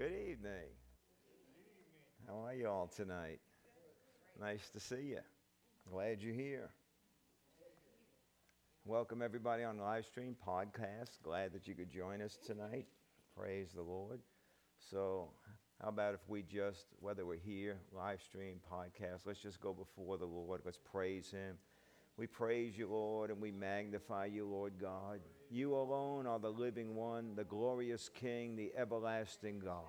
Good evening. How are you all tonight? Nice to see you. Glad you're here. Welcome everybody on live stream, podcast. Glad that you could join us tonight. Praise the Lord. So, how about if we just, whether we're here, live stream, podcast, let's just go before the Lord. Let's praise Him. We praise you, Lord, and we magnify you, Lord God. You alone are the living one, the glorious King, the everlasting God.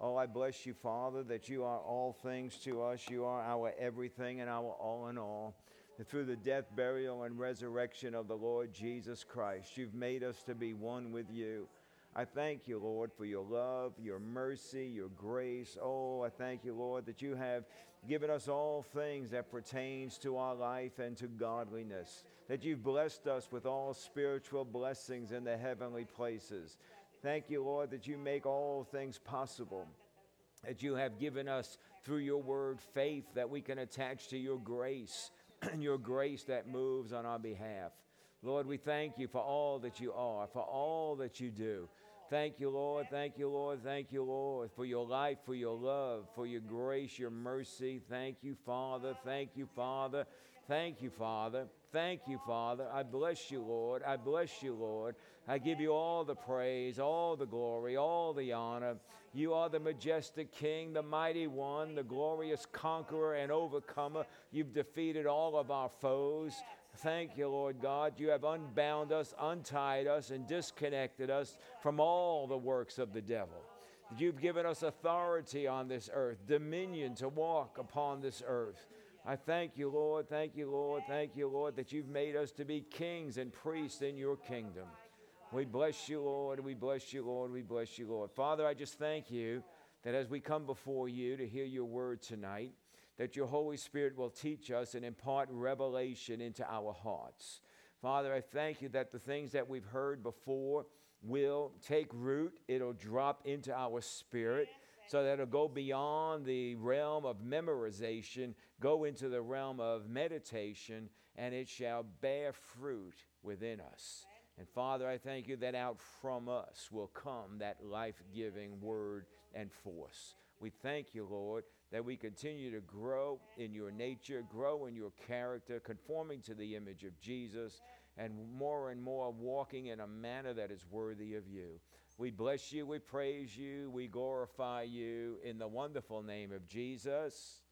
Oh, I bless you, Father, that you are all things to us. You are our everything and our all in all. And through the death, burial, and resurrection of the Lord Jesus Christ, you've made us to be one with you. I thank you, Lord, for your love, your mercy, your grace. Oh, I thank you, Lord, that you have given us all things that pertains to our life and to godliness. That you've blessed us with all spiritual blessings in the heavenly places. Thank you, Lord, that you make all things possible. That you have given us through your word faith that we can attach to your grace and your grace that moves on our behalf. Lord, we thank you for all that you are, for all that you do. Thank you, Lord. Thank you, Lord. Thank you, Lord, for your life, for your love, for your grace, your mercy. Thank you, Father. Thank you, Father. Thank you, Father. Thank you, Father. I bless you, Lord. I bless you, Lord. I give you all the praise, all the glory, all the honor. You are the majestic King, the mighty one, the glorious conqueror and overcomer. You've defeated all of our foes. Thank you, Lord God. You have unbound us, untied us, and disconnected us from all the works of the devil. You've given us authority on this earth, dominion to walk upon this earth. I thank you, Lord. Thank you, Lord. Thank you, Lord, that you've made us to be kings and priests in your kingdom. We bless you, Lord. We bless you, Lord. We bless you, Lord. Father, I just thank you that as we come before you to hear your word tonight, that your Holy Spirit will teach us and impart revelation into our hearts. Father, I thank you that the things that we've heard before will take root, it'll drop into our spirit. So that it'll go beyond the realm of memorization, go into the realm of meditation, and it shall bear fruit within us. And Father, I thank you that out from us will come that life giving word and force. We thank you, Lord, that we continue to grow in your nature, grow in your character, conforming to the image of Jesus, and more and more walking in a manner that is worthy of you. We bless you, we praise you, we glorify you in the wonderful name of Jesus.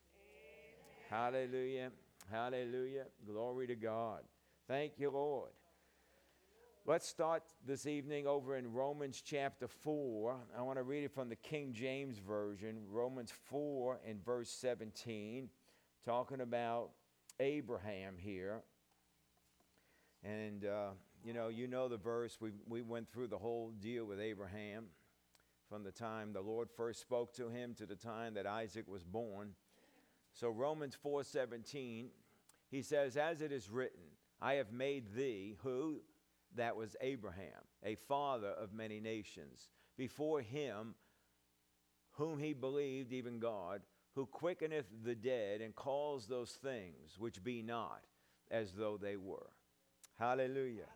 Hallelujah. Hallelujah. Glory to God. Thank you, Lord. Let's start this evening over in Romans chapter 4. I want to read it from the King James Version, Romans 4 and verse 17, talking about Abraham here. And, uh, you know, you know the verse. We, we went through the whole deal with Abraham from the time the Lord first spoke to him to the time that Isaac was born. So Romans 4:17, he says, "As it is written, I have made thee who that was Abraham, a father of many nations. Before him, whom he believed, even God, who quickeneth the dead and calls those things which be not as though they were. Hallelujah.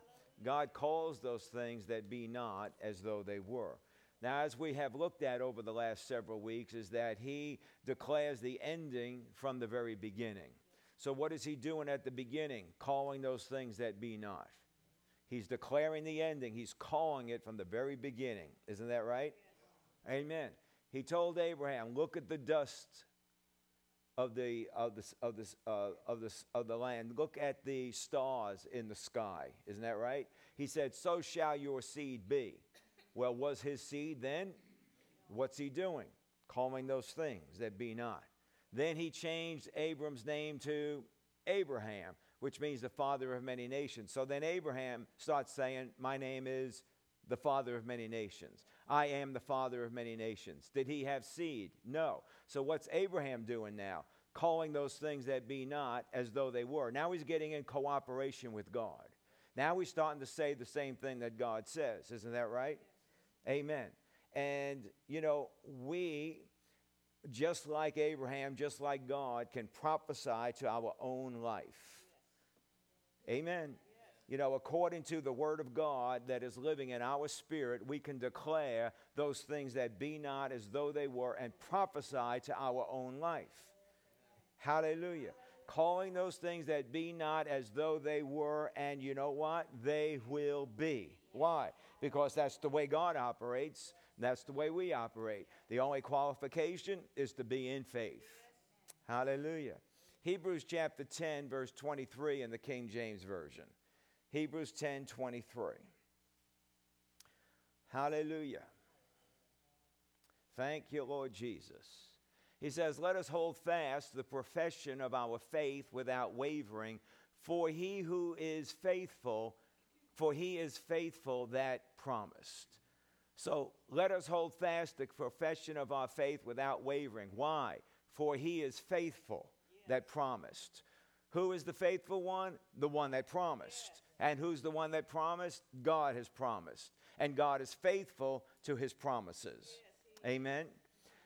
God calls those things that be not as though they were. Now, as we have looked at over the last several weeks, is that he declares the ending from the very beginning. So, what is he doing at the beginning? Calling those things that be not. He's declaring the ending. He's calling it from the very beginning. Isn't that right? Amen. He told Abraham, Look at the dust of the, of, the, of, the, uh, of, the, of the land. Look at the stars in the sky. Isn't that right? He said, So shall your seed be. Well, was his seed then? What's he doing? Calling those things that be not. Then he changed Abram's name to Abraham which means the father of many nations. So then Abraham starts saying, My name is the father of many nations. I am the father of many nations. Did he have seed? No. So what's Abraham doing now? Calling those things that be not as though they were. Now he's getting in cooperation with God. Now he's starting to say the same thing that God says. Isn't that right? Amen. And, you know, we, just like Abraham, just like God, can prophesy to our own life. Amen. you know, according to the Word of God that is living in our spirit, we can declare those things that be not as though they were and prophesy to our own life. Hallelujah. Calling those things that be not as though they were, and you know what? They will be. Why? Because that's the way God operates. That's the way we operate. The only qualification is to be in faith. Hallelujah. Hebrews chapter 10, verse 23 in the King James Version. Hebrews 10 23. Hallelujah. Thank you, Lord Jesus. He says, Let us hold fast the profession of our faith without wavering, for he who is faithful, for he is faithful that promised. So let us hold fast the profession of our faith without wavering. Why? For he is faithful that promised. Who is the faithful one? The one that promised. And who's the one that promised? God has promised. And God is faithful to his promises. Amen.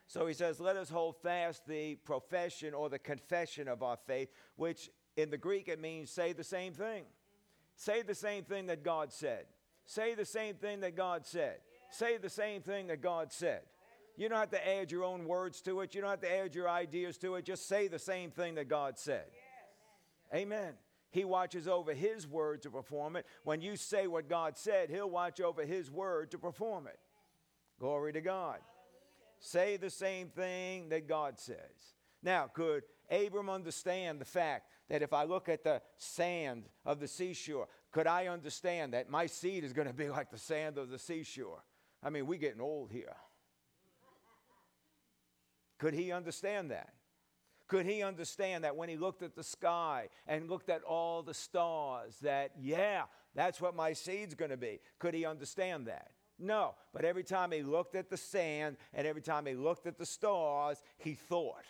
So he says, Let us hold fast the profession or the confession of our faith, which in the Greek it means say the same thing. Say the same thing that God said. Say the same thing that God said. Say the same thing that God said. You don't have to add your own words to it. You don't have to add your ideas to it. Just say the same thing that God said. Amen. He watches over His word to perform it. When you say what God said, He'll watch over His word to perform it. Glory to God. Say the same thing that God says. Now, could Abram understand the fact that if I look at the sand of the seashore, could I understand that my seed is going to be like the sand of the seashore? I mean, we're getting old here. Could he understand that? Could he understand that when he looked at the sky and looked at all the stars, that, yeah, that's what my seed's going to be? Could he understand that? No. But every time he looked at the sand and every time he looked at the stars, he thought.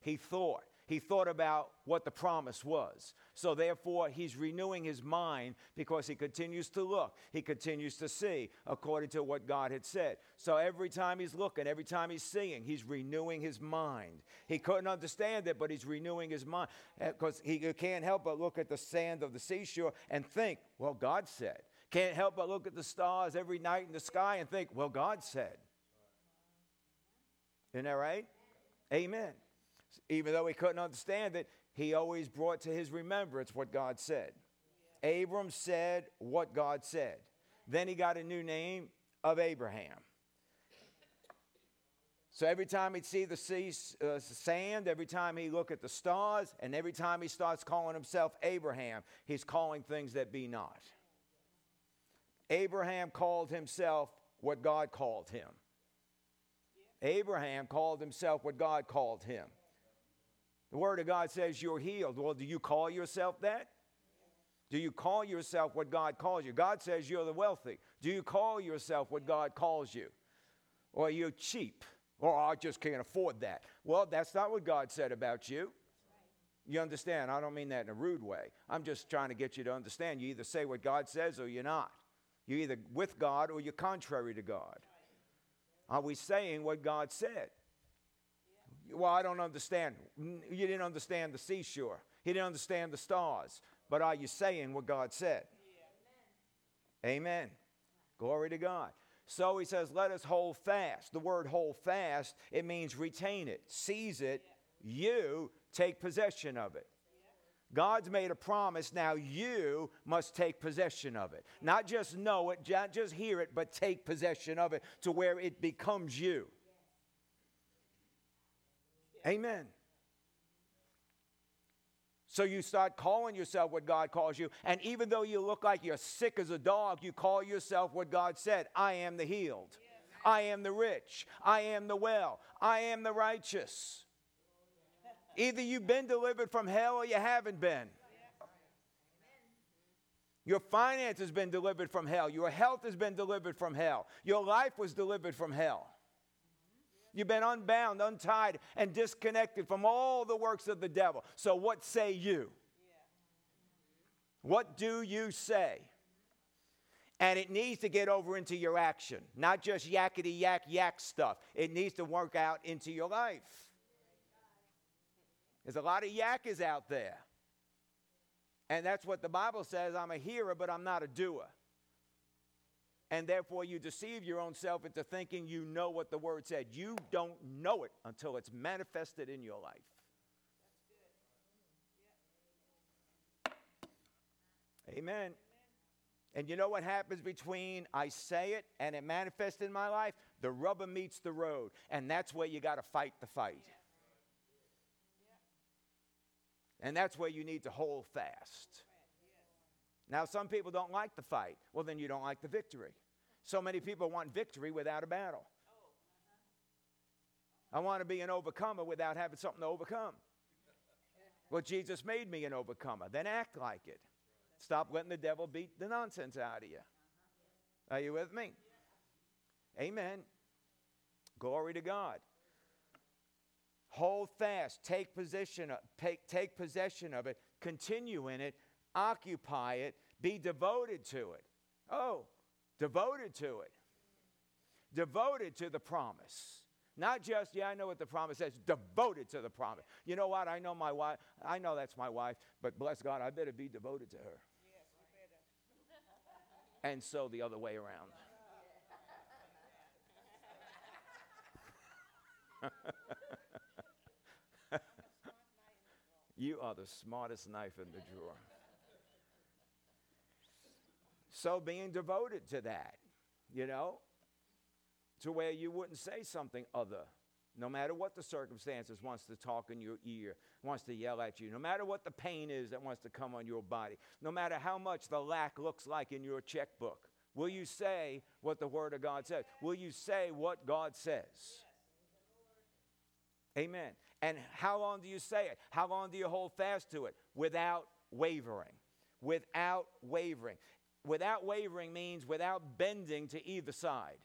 He thought. He thought about what the promise was. So, therefore, he's renewing his mind because he continues to look. He continues to see according to what God had said. So, every time he's looking, every time he's seeing, he's renewing his mind. He couldn't understand it, but he's renewing his mind eh, because he can't help but look at the sand of the seashore and think, well, God said. Can't help but look at the stars every night in the sky and think, well, God said. Isn't that right? Amen. Even though he couldn't understand it, he always brought to his remembrance what God said. Abram said what God said. Then he got a new name of Abraham. So every time he'd see the sea, uh, sand, every time he look at the stars, and every time he starts calling himself Abraham, he's calling things that be not. Abraham called himself what God called him. Abraham called himself what God called him. The Word of God says you're healed. Well, do you call yourself that? Do you call yourself what God calls you? God says you're the wealthy. Do you call yourself what God calls you? Or you're cheap? Or I just can't afford that. Well, that's not what God said about you. You understand? I don't mean that in a rude way. I'm just trying to get you to understand. You either say what God says or you're not. You're either with God or you're contrary to God. Are we saying what God said? Well, I don't understand. You didn't understand the seashore. He didn't understand the stars. But are you saying what God said? Yeah. Amen. Amen. Glory to God. So he says, let us hold fast. The word hold fast, it means retain it, seize it, you take possession of it. God's made a promise. Now you must take possession of it. Not just know it, not just hear it, but take possession of it to where it becomes you. Amen. So you start calling yourself what God calls you. And even though you look like you're sick as a dog, you call yourself what God said I am the healed. I am the rich. I am the well. I am the righteous. Either you've been delivered from hell or you haven't been. Your finance has been delivered from hell. Your health has been delivered from hell. Your life was delivered from hell. You've been unbound, untied, and disconnected from all the works of the devil. So, what say you? What do you say? And it needs to get over into your action, not just yakety yak yak stuff. It needs to work out into your life. There's a lot of yackers out there. And that's what the Bible says I'm a hearer, but I'm not a doer. And therefore, you deceive your own self into thinking you know what the word said. You don't know it until it's manifested in your life. Amen. And you know what happens between I say it and it manifests in my life? The rubber meets the road. And that's where you got to fight the fight. And that's where you need to hold fast. Now, some people don't like the fight. Well, then you don't like the victory. So many people want victory without a battle. I want to be an overcomer without having something to overcome. Well, Jesus made me an overcomer. Then act like it. Stop letting the devil beat the nonsense out of you. Are you with me? Amen. Glory to God. Hold fast, take position, take, take possession of it, continue in it, occupy it, be devoted to it. Oh, devoted to it. Devoted to the promise. Not just, yeah, I know what the promise says, devoted to the promise. You know what? I know my wife, I know that's my wife, but bless God, I better be devoted to her. Yes, and so the other way around. You are the smartest knife in the drawer. So, being devoted to that, you know, to where you wouldn't say something other, no matter what the circumstances wants to talk in your ear, wants to yell at you, no matter what the pain is that wants to come on your body, no matter how much the lack looks like in your checkbook, will you say what the Word of God says? Will you say what God says? Amen. And how long do you say it? How long do you hold fast to it? Without wavering. Without wavering. Without wavering means without bending to either side.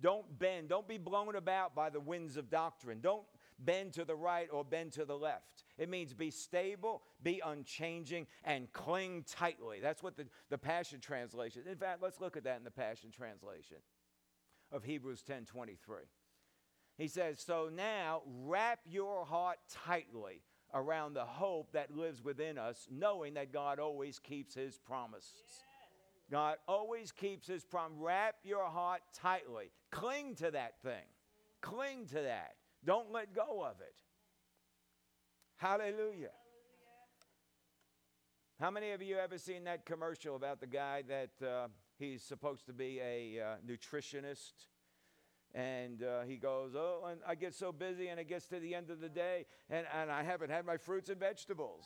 Don't bend. Don't be blown about by the winds of doctrine. Don't bend to the right or bend to the left. It means be stable, be unchanging, and cling tightly. That's what the, the Passion Translation. In fact, let's look at that in the Passion Translation of Hebrews 10 23. He says, So now wrap your heart tightly around the hope that lives within us, knowing that God always keeps his promises. God always keeps his promise. Wrap your heart tightly. Cling to that thing. Cling to that. Don't let go of it. Hallelujah. How many of you ever seen that commercial about the guy that uh, he's supposed to be a uh, nutritionist? And uh, he goes, Oh, and I get so busy, and it gets to the end of the day, and, and I haven't had my fruits and vegetables.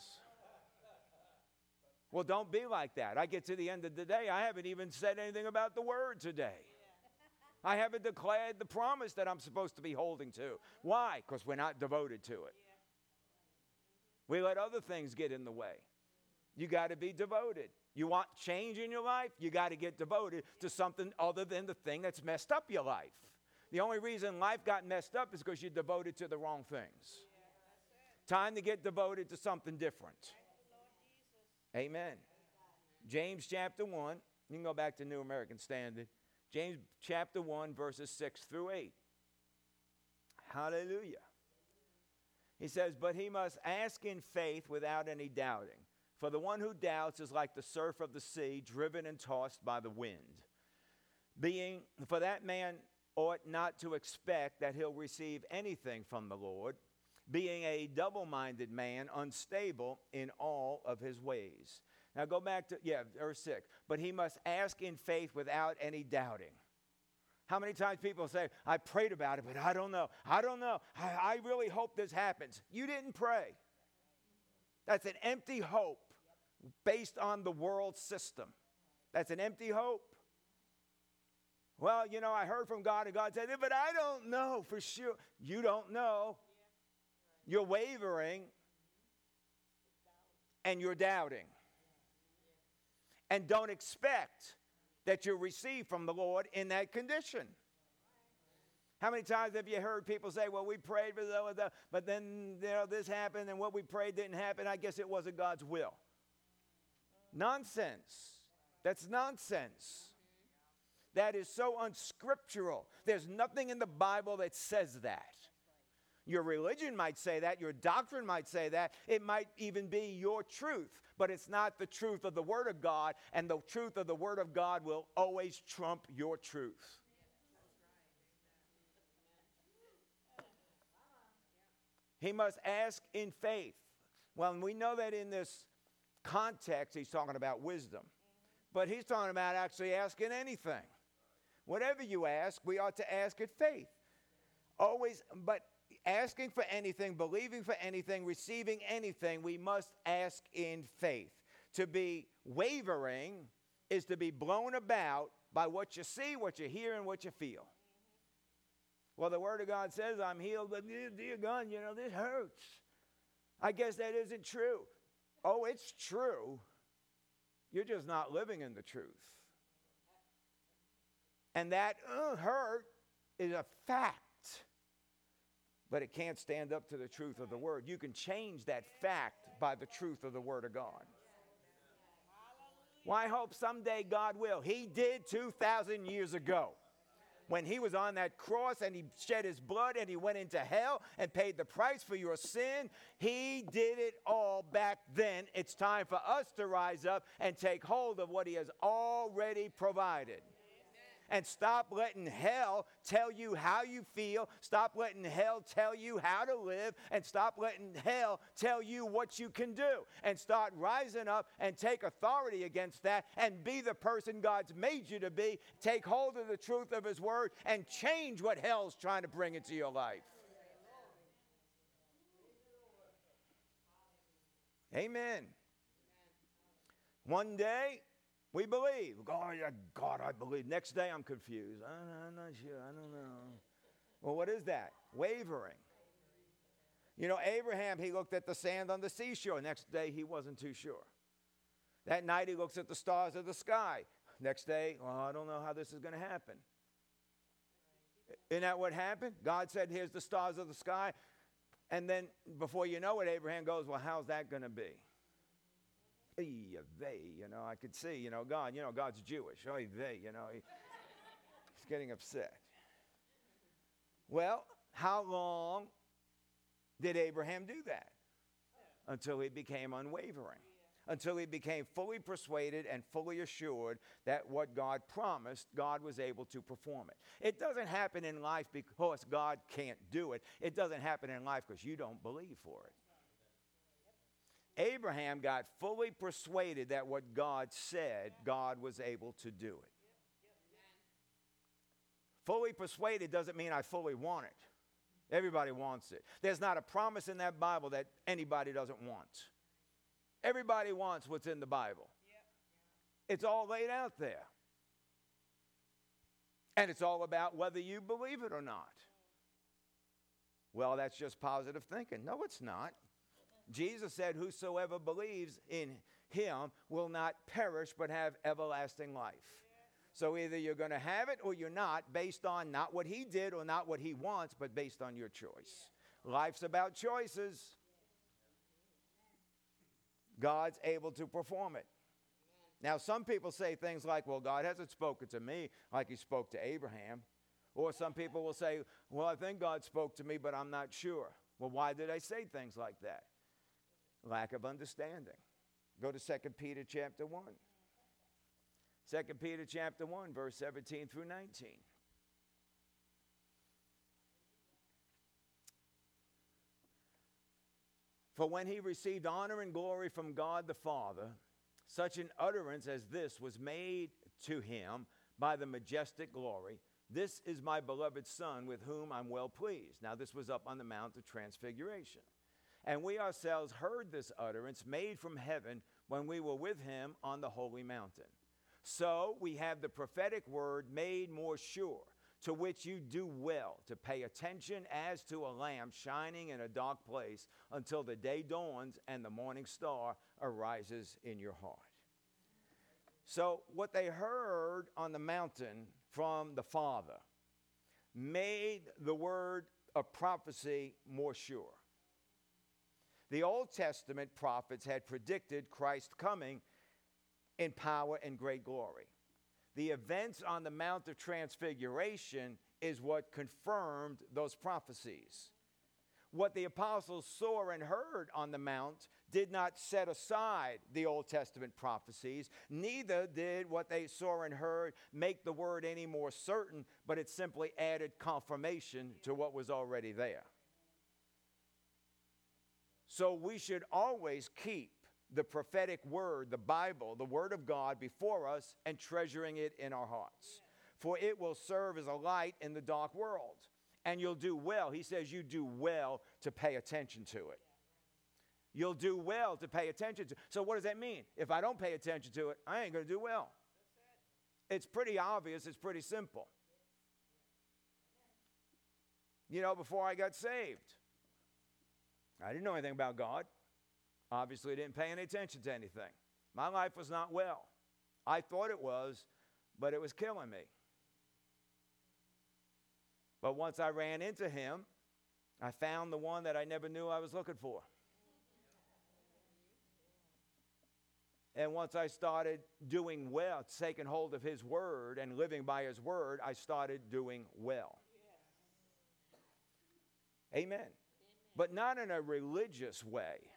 Well, don't be like that. I get to the end of the day, I haven't even said anything about the word today. I haven't declared the promise that I'm supposed to be holding to. Why? Because we're not devoted to it. We let other things get in the way. You got to be devoted. You want change in your life? You got to get devoted to something other than the thing that's messed up your life. The only reason life got messed up is because you're devoted to the wrong things. Time to get devoted to something different. Amen. James chapter 1, you can go back to New American Standard. James chapter 1, verses 6 through 8. Hallelujah. He says, But he must ask in faith without any doubting. For the one who doubts is like the surf of the sea, driven and tossed by the wind. Being, for that man ought not to expect that he'll receive anything from the Lord, being a double minded man, unstable in all of his ways. Now go back to, yeah, verse 6. But he must ask in faith without any doubting. How many times people say, I prayed about it, but I don't know. I don't know. I, I really hope this happens. You didn't pray. That's an empty hope based on the world system. That's an empty hope. Well, you know, I heard from God, and God said, but I don't know for sure. You don't know. You're wavering and you're doubting. And don't expect that you'll receive from the Lord in that condition. How many times have you heard people say, well, we prayed for the, but then you know, this happened and what we prayed didn't happen? I guess it wasn't God's will. Nonsense. That's nonsense. That is so unscriptural. There's nothing in the Bible that says that. Your religion might say that, your doctrine might say that, it might even be your truth, but it's not the truth of the Word of God, and the truth of the Word of God will always trump your truth. He must ask in faith. Well, we know that in this context, he's talking about wisdom, but he's talking about actually asking anything. Whatever you ask, we ought to ask in faith. Always, but asking for anything, believing for anything, receiving anything, we must ask in faith. To be wavering is to be blown about by what you see, what you hear, and what you feel. Well, the Word of God says I'm healed, but dear God, you know, this hurts. I guess that isn't true. Oh, it's true. You're just not living in the truth. And that uh, hurt is a fact, but it can't stand up to the truth of the Word. You can change that fact by the truth of the Word of God. Well, I hope someday God will. He did 2,000 years ago when he was on that cross and he shed his blood and he went into hell and paid the price for your sin. He did it all back then. It's time for us to rise up and take hold of what he has already provided and stop letting hell tell you how you feel. Stop letting hell tell you how to live and stop letting hell tell you what you can do. And start rising up and take authority against that and be the person God's made you to be. Take hold of the truth of His Word and change what hell's trying to bring into your life. Amen. One day, we believe. Oh, God, God, I believe. Next day, I'm confused. I'm not sure. I don't know. Well, what is that? Wavering. You know, Abraham, he looked at the sand on the seashore. Next day, he wasn't too sure. That night, he looks at the stars of the sky. Next day, well, I don't know how this is going to happen. Isn't that what happened? God said, Here's the stars of the sky. And then before you know it, Abraham goes, Well, how's that going to be? They, you know, I could see, you know, God, you know, God's Jewish. Oh, they, you know, he, he's getting upset. Well, how long did Abraham do that? Until he became unwavering. Until he became fully persuaded and fully assured that what God promised, God was able to perform it. It doesn't happen in life because God can't do it. It doesn't happen in life because you don't believe for it. Abraham got fully persuaded that what God said, God was able to do it. Fully persuaded doesn't mean I fully want it. Everybody wants it. There's not a promise in that Bible that anybody doesn't want. Everybody wants what's in the Bible. It's all laid out there. And it's all about whether you believe it or not. Well, that's just positive thinking. No, it's not. Jesus said, Whosoever believes in him will not perish but have everlasting life. So either you're going to have it or you're not, based on not what he did or not what he wants, but based on your choice. Life's about choices. God's able to perform it. Now, some people say things like, well, God hasn't spoken to me like he spoke to Abraham. Or some people will say, well, I think God spoke to me, but I'm not sure. Well, why did I say things like that? Lack of understanding. Go to 2 Peter chapter 1. 2 Peter chapter 1, verse 17 through 19. For when he received honor and glory from God the Father, such an utterance as this was made to him by the majestic glory. This is my beloved Son with whom I'm well pleased. Now, this was up on the Mount of Transfiguration. And we ourselves heard this utterance made from heaven when we were with him on the holy mountain. So we have the prophetic word made more sure, to which you do well to pay attention as to a lamp shining in a dark place until the day dawns and the morning star arises in your heart. So, what they heard on the mountain from the Father made the word of prophecy more sure. The Old Testament prophets had predicted Christ's coming in power and great glory. The events on the Mount of Transfiguration is what confirmed those prophecies. what the apostles saw and heard on the Mount did not set aside the Old Testament prophecies, neither did what they saw and heard make the word any more certain, but it simply added confirmation to what was already there. So we should always keep the prophetic word, the Bible, the word of God before us and treasuring it in our hearts. For it will serve as a light in the dark world. And you'll do well. He says you do well to pay attention to it. You'll do well to pay attention to. So what does that mean? If I don't pay attention to it, I ain't going to do well. It's pretty obvious, it's pretty simple. You know, before I got saved, I didn't know anything about God. Obviously, didn't pay any attention to anything. My life was not well. I thought it was, but it was killing me. But once I ran into him, I found the one that I never knew I was looking for. And once I started doing well, taking hold of His Word and living by His Word, I started doing well. Amen. Amen. But not in a religious way.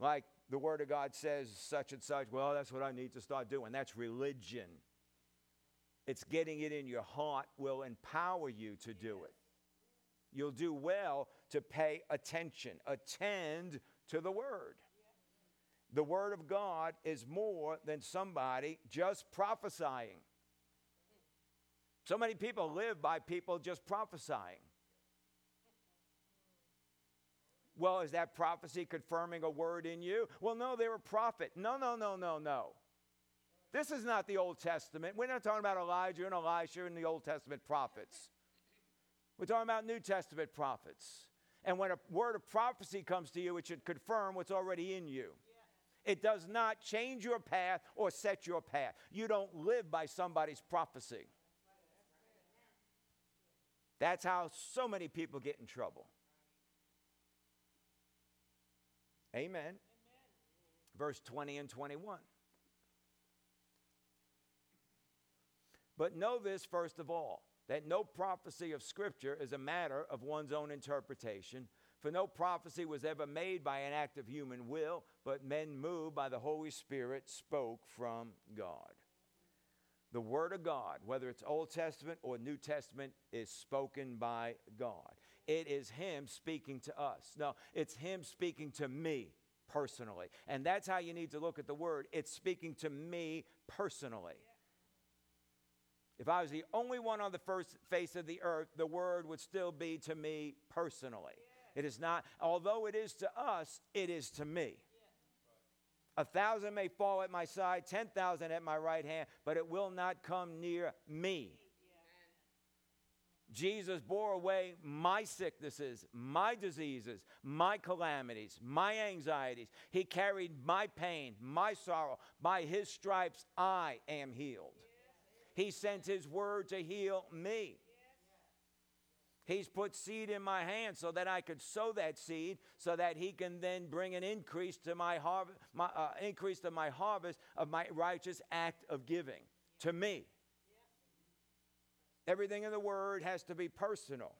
Like the Word of God says, such and such, well, that's what I need to start doing. That's religion. It's getting it in your heart will empower you to do it. You'll do well to pay attention, attend to the Word. The Word of God is more than somebody just prophesying. So many people live by people just prophesying. Well, is that prophecy confirming a word in you? Well, no, they're a prophet. No, no, no, no, no. This is not the Old Testament. We're not talking about Elijah and Elisha and the Old Testament prophets. We're talking about New Testament prophets. And when a word of prophecy comes to you, it should confirm what's already in you. It does not change your path or set your path. You don't live by somebody's prophecy. That's how so many people get in trouble. Amen. Amen. Verse 20 and 21. But know this first of all that no prophecy of Scripture is a matter of one's own interpretation. For no prophecy was ever made by an act of human will, but men moved by the Holy Spirit spoke from God. The Word of God, whether it's Old Testament or New Testament, is spoken by God. It is Him speaking to us. No, it's Him speaking to me personally. And that's how you need to look at the Word. It's speaking to me personally. If I was the only one on the first face of the earth, the Word would still be to me personally. It is not, although it is to us, it is to me. A thousand may fall at my side, 10,000 at my right hand, but it will not come near me. Jesus bore away my sicknesses, my diseases, my calamities, my anxieties. He carried my pain, my sorrow. By his stripes, I am healed. He sent his word to heal me. He's put seed in my hand so that I could sow that seed, so that He can then bring an increase to my harvest, my, uh, increase to my harvest of my righteous act of giving to me. Everything in the Word has to be personal.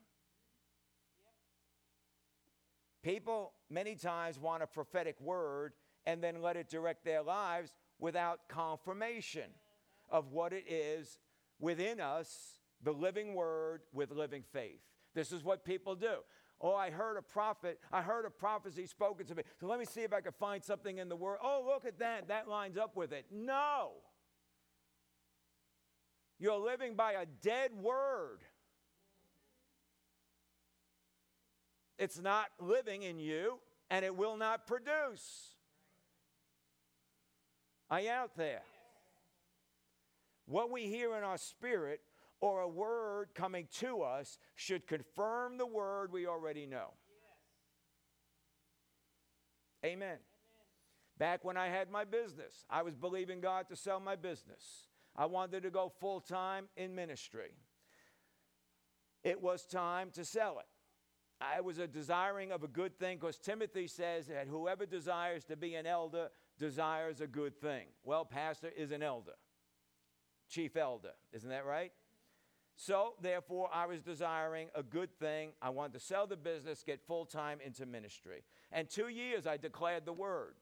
People many times want a prophetic word and then let it direct their lives without confirmation of what it is within us, the living word with living faith. This is what people do. Oh, I heard a prophet. I heard a prophecy spoken to me. So let me see if I can find something in the word. Oh, look at that. That lines up with it. No. You're living by a dead word. It's not living in you, and it will not produce. You out there? What we hear in our spirit or a word coming to us should confirm the word we already know. Amen. Amen. Back when I had my business, I was believing God to sell my business. I wanted to go full time in ministry. It was time to sell it. I was a desiring of a good thing because Timothy says that whoever desires to be an elder desires a good thing. Well, pastor is an elder, chief elder, isn't that right? So, therefore, I was desiring a good thing. I wanted to sell the business, get full time into ministry. And two years I declared the word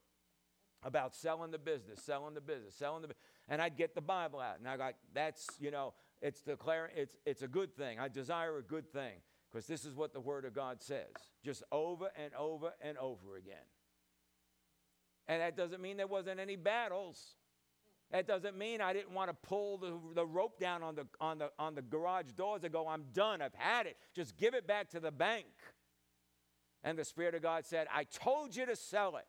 about selling the business, selling the business, selling the and I'd get the Bible out. And I got that's, you know, it's declaring it's it's a good thing. I desire a good thing because this is what the word of God says. Just over and over and over again. And that doesn't mean there wasn't any battles. That doesn't mean I didn't want to pull the, the rope down on the, on, the, on the garage doors and go, I'm done, I've had it. Just give it back to the bank. And the Spirit of God said, I told you to sell it.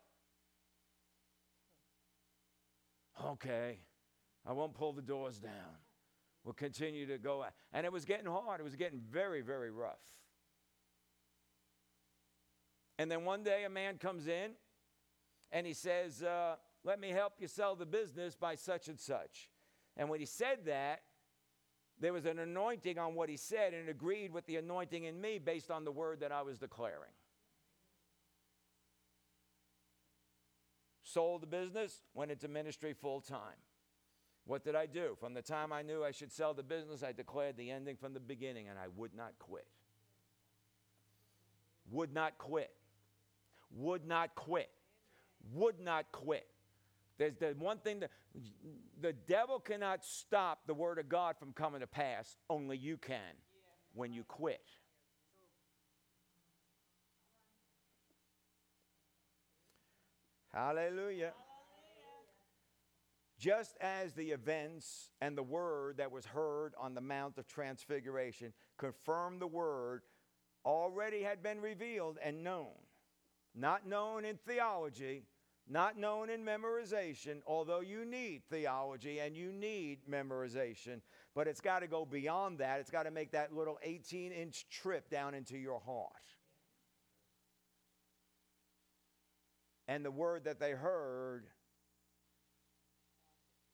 Okay, I won't pull the doors down. We'll continue to go. And it was getting hard, it was getting very, very rough. And then one day a man comes in and he says, uh, Let me help you sell the business by such and such. And when he said that, there was an anointing on what he said and it agreed with the anointing in me based on the word that I was declaring. Sold the business, went into ministry full time. What did I do? From the time I knew I should sell the business, I declared the ending from the beginning and I would not quit. Would not quit. Would not quit would not quit. There's the one thing that the devil cannot stop the word of God from coming to pass, only you can when you quit. Hallelujah. Just as the events and the word that was heard on the Mount of Transfiguration confirmed the word already had been revealed and known not known in theology, not known in memorization, although you need theology and you need memorization, but it's got to go beyond that. It's got to make that little 18 inch trip down into your heart. And the word that they heard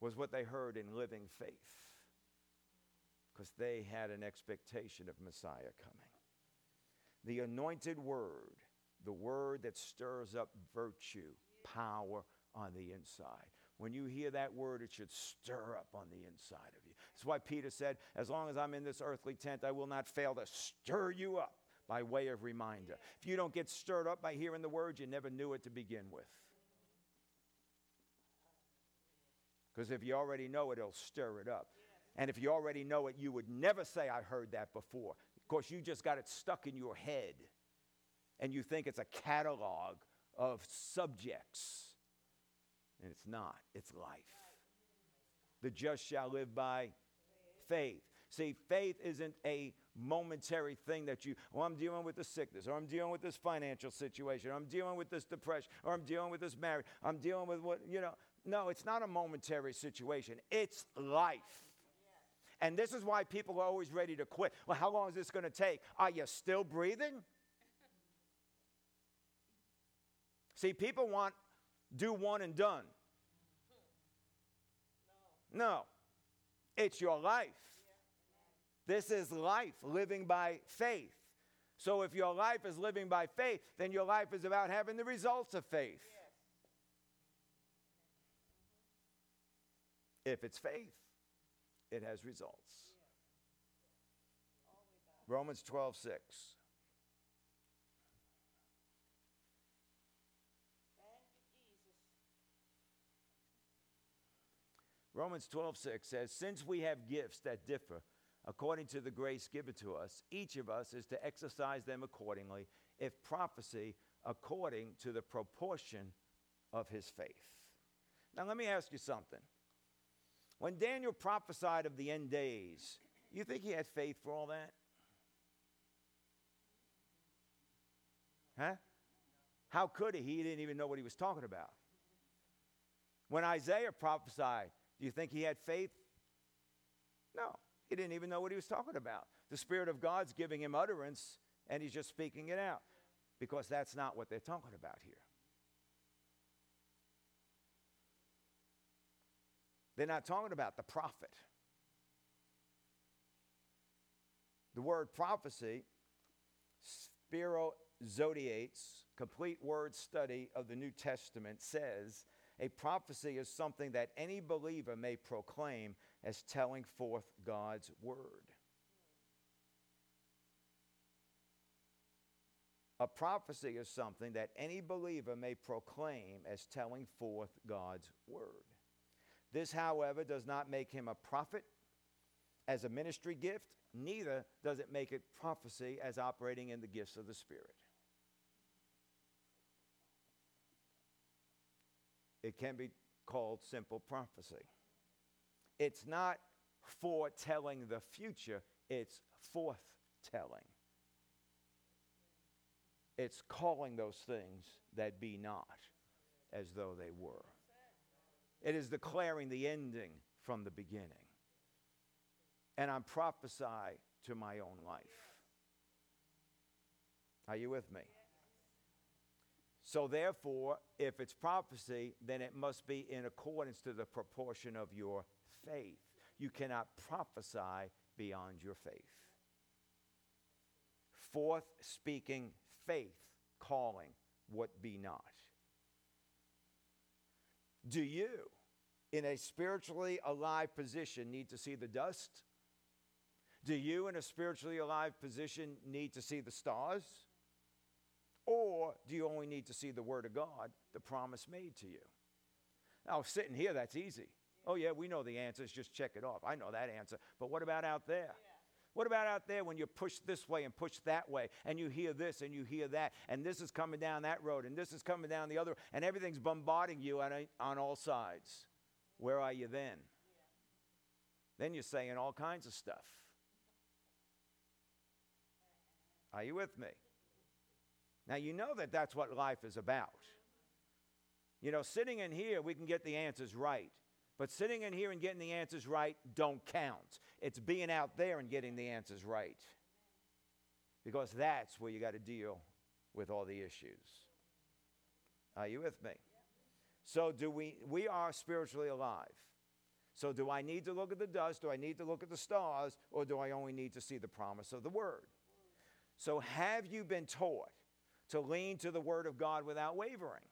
was what they heard in living faith because they had an expectation of Messiah coming. The anointed word the word that stirs up virtue, power on the inside. When you hear that word, it should stir up on the inside of you. That's why Peter said, As long as I'm in this earthly tent, I will not fail to stir you up by way of reminder. If you don't get stirred up by hearing the word, you never knew it to begin with. Because if you already know it, it'll stir it up. And if you already know it, you would never say, I heard that before. Of course, you just got it stuck in your head and you think it's a catalog of subjects. And it's not, it's life. The just shall live by faith. See, faith isn't a momentary thing that you, oh, I'm dealing with this sickness, or I'm dealing with this financial situation, or I'm dealing with this depression, or I'm dealing with this marriage, I'm dealing with what, you know. No, it's not a momentary situation, it's life. And this is why people are always ready to quit. Well, how long is this going to take? Are you still breathing? See, people want do one and done. No, it's your life. This is life, living by faith. So if your life is living by faith, then your life is about having the results of faith. If it's faith, it has results. Romans 12, 6. Romans 12, 6 says, Since we have gifts that differ according to the grace given to us, each of us is to exercise them accordingly, if prophecy, according to the proportion of his faith. Now, let me ask you something. When Daniel prophesied of the end days, you think he had faith for all that? Huh? How could he? He didn't even know what he was talking about. When Isaiah prophesied, do you think he had faith? No, he didn't even know what he was talking about. The Spirit of God's giving him utterance, and he's just speaking it out because that's not what they're talking about here. They're not talking about the prophet. The word prophecy, Spiro Zodhiates, complete word study of the New Testament, says a prophecy is something that any believer may proclaim as telling forth God's word. A prophecy is something that any believer may proclaim as telling forth God's word. This, however, does not make him a prophet as a ministry gift, neither does it make it prophecy as operating in the gifts of the Spirit. It can be called simple prophecy. It's not foretelling the future, it's forthtelling. It's calling those things that be not as though they were. It is declaring the ending from the beginning. And I'm to my own life. Are you with me? So, therefore, if it's prophecy, then it must be in accordance to the proportion of your faith. You cannot prophesy beyond your faith. Fourth, speaking faith, calling what be not. Do you, in a spiritually alive position, need to see the dust? Do you, in a spiritually alive position, need to see the stars? Or do you only need to see the Word of God, the promise made to you? Now, sitting here, that's easy. Oh, yeah, we know the answers, just check it off. I know that answer. But what about out there? What about out there when you push this way and push that way and you hear this and you hear that and this is coming down that road and this is coming down the other and everything's bombarding you on, on all sides? Where are you then? Then you're saying all kinds of stuff. Are you with me? Now, you know that that's what life is about. You know, sitting in here, we can get the answers right. But sitting in here and getting the answers right don't count. It's being out there and getting the answers right. Because that's where you got to deal with all the issues. Are you with me? So do we we are spiritually alive. So do I need to look at the dust? Do I need to look at the stars? Or do I only need to see the promise of the word? So have you been taught to lean to the word of God without wavering?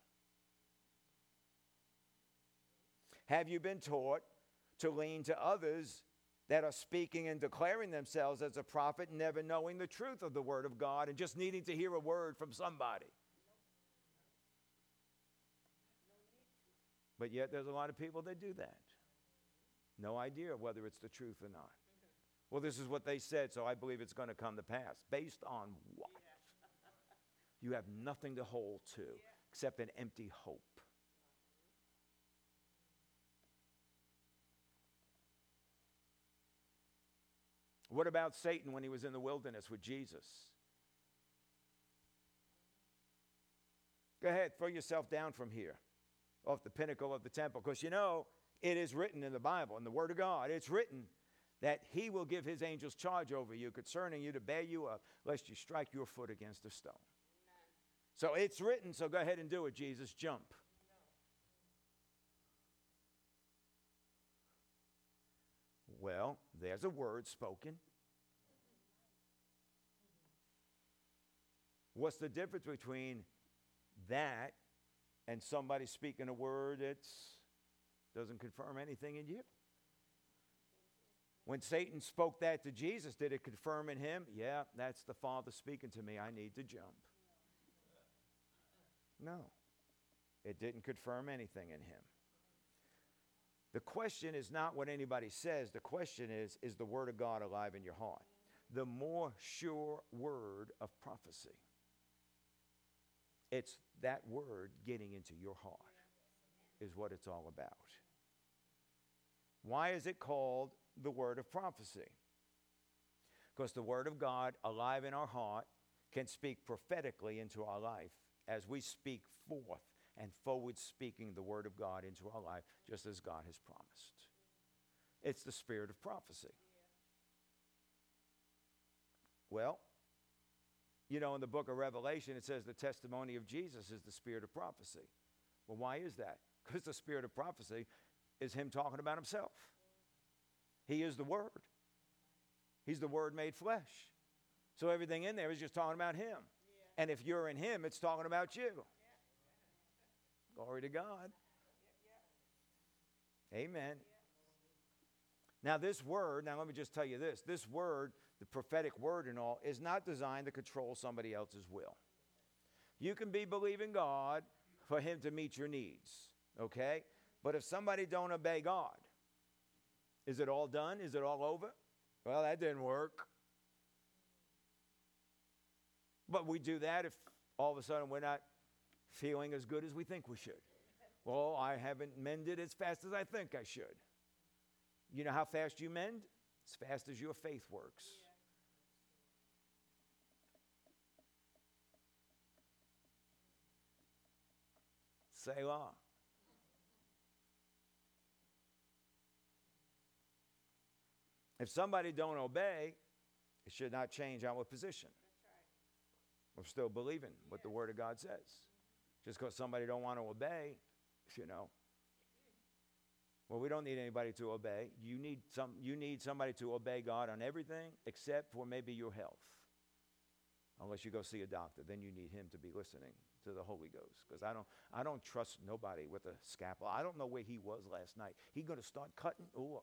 Have you been taught to lean to others that are speaking and declaring themselves as a prophet, never knowing the truth of the Word of God and just needing to hear a word from somebody? But yet, there's a lot of people that do that. No idea whether it's the truth or not. Well, this is what they said, so I believe it's going to come to pass. Based on what? You have nothing to hold to except an empty hope. What about Satan when he was in the wilderness with Jesus? Go ahead, throw yourself down from here, off the pinnacle of the temple, because you know it is written in the Bible, in the Word of God, it's written that he will give his angels charge over you concerning you to bear you up, lest you strike your foot against a stone. Amen. So it's written, so go ahead and do it, Jesus. Jump. Well, there's a word spoken. What's the difference between that and somebody speaking a word that doesn't confirm anything in you? When Satan spoke that to Jesus, did it confirm in him? Yeah, that's the Father speaking to me. I need to jump. No, it didn't confirm anything in him. The question is not what anybody says. The question is is the Word of God alive in your heart? The more sure word of prophecy. It's that word getting into your heart, is what it's all about. Why is it called the word of prophecy? Because the word of God, alive in our heart, can speak prophetically into our life as we speak forth and forward speaking the Word of God into our life, just as God has promised. It's the spirit of prophecy. Well, you know, in the book of Revelation, it says the testimony of Jesus is the spirit of prophecy. Well, why is that? Because the spirit of prophecy is Him talking about Himself. He is the Word, He's the Word made flesh. So everything in there is just talking about Him. Yeah. And if you're in Him, it's talking about you. Glory to God. Amen. Now, this word, now let me just tell you this this word, the prophetic word and all, is not designed to control somebody else's will. You can be believing God for Him to meet your needs, okay? But if somebody don't obey God, is it all done? Is it all over? Well, that didn't work. But we do that if all of a sudden we're not feeling as good as we think we should. Well, I haven't mended as fast as I think I should. You know how fast you mend? As fast as your faith works. Selah. If somebody don't obey, it should not change our position. We're still believing what the Word of God says. Just because somebody don't want to obey, you know. Well, we don't need anybody to obey. You need, some, you need somebody to obey God on everything except for maybe your health. Unless you go see a doctor, then you need him to be listening to the Holy Ghost. Because I don't, I don't trust nobody with a scalpel. I don't know where he was last night. He going to start cutting? Oh,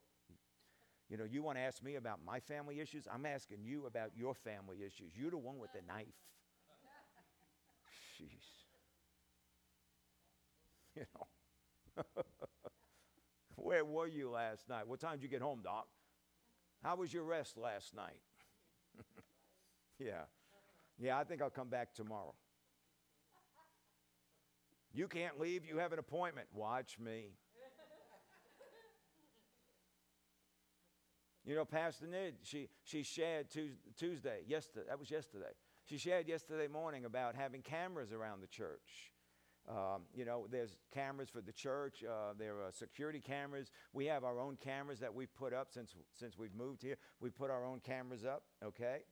you know, you want to ask me about my family issues? I'm asking you about your family issues. You're the one with the knife. Jeez. You know. Where were you last night? What time did you get home, Doc? How was your rest last night? yeah. Yeah, I think I'll come back tomorrow. You can't leave. You have an appointment. Watch me. You know, Pastor Nid, she, she shared Tuesday, yesterday, that was yesterday. She shared yesterday morning about having cameras around the church. Um, you know, there's cameras for the church. Uh, there are security cameras. We have our own cameras that we've put up since since we've moved here. We put our own cameras up, okay,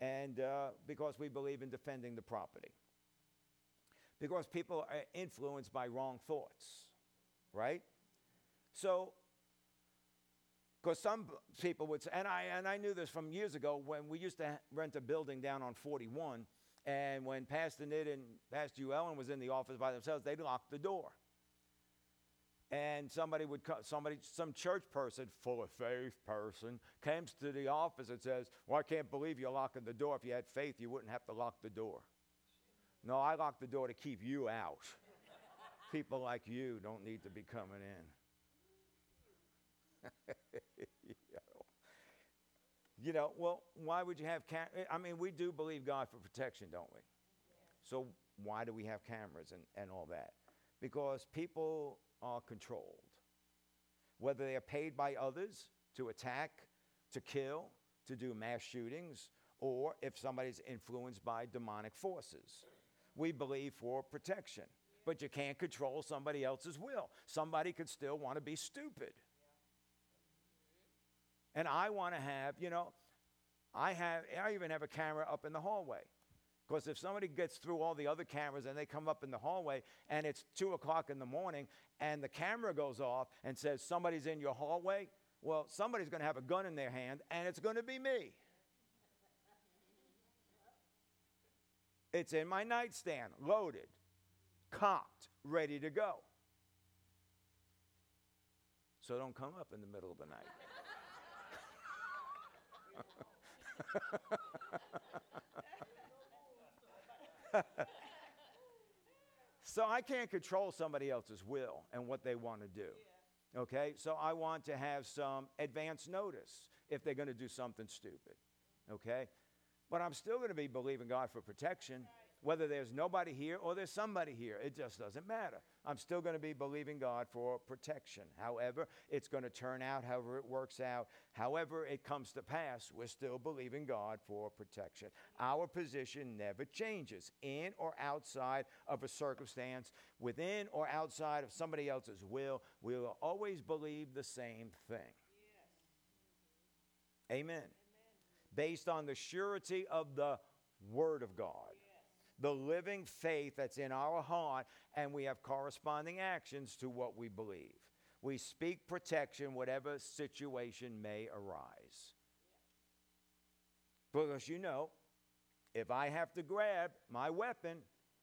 and uh, because we believe in defending the property. Because people are influenced by wrong thoughts, right? So because some people would say, and I, and I knew this from years ago when we used to rent a building down on 41, and when Pastor Nid and Pastor Ellen was in the office by themselves, they'd lock the door. And somebody would come, somebody, some church person, full of faith person, comes to the office and says, Well, I can't believe you're locking the door. If you had faith, you wouldn't have to lock the door. No, I lock the door to keep you out. People like you don't need to be coming in. you know, well, why would you have cam- eh, I mean, we do believe God for protection, don't we? So why do we have cameras and, and all that? Because people are controlled. Whether they are paid by others to attack, to kill, to do mass shootings, or if somebody's influenced by demonic forces. We believe for protection. But you can't control somebody else's will. Somebody could still want to be stupid. And I want to have, you know, I have I even have a camera up in the hallway. Because if somebody gets through all the other cameras and they come up in the hallway and it's two o'clock in the morning and the camera goes off and says somebody's in your hallway, well, somebody's going to have a gun in their hand and it's going to be me. It's in my nightstand, loaded, cocked, ready to go. So don't come up in the middle of the night. so I can't control somebody else's will and what they want to do. Okay? So I want to have some advance notice if they're going to do something stupid. Okay? But I'm still going to be believing God for protection. Whether there's nobody here or there's somebody here, it just doesn't matter. I'm still going to be believing God for protection. However, it's going to turn out however it works out. However, it comes to pass, we're still believing God for protection. Our position never changes in or outside of a circumstance, within or outside of somebody else's will. We will always believe the same thing. Amen. Based on the surety of the Word of God the living faith that's in our heart, and we have corresponding actions to what we believe. We speak protection, whatever situation may arise. Because you know, if I have to grab my weapon,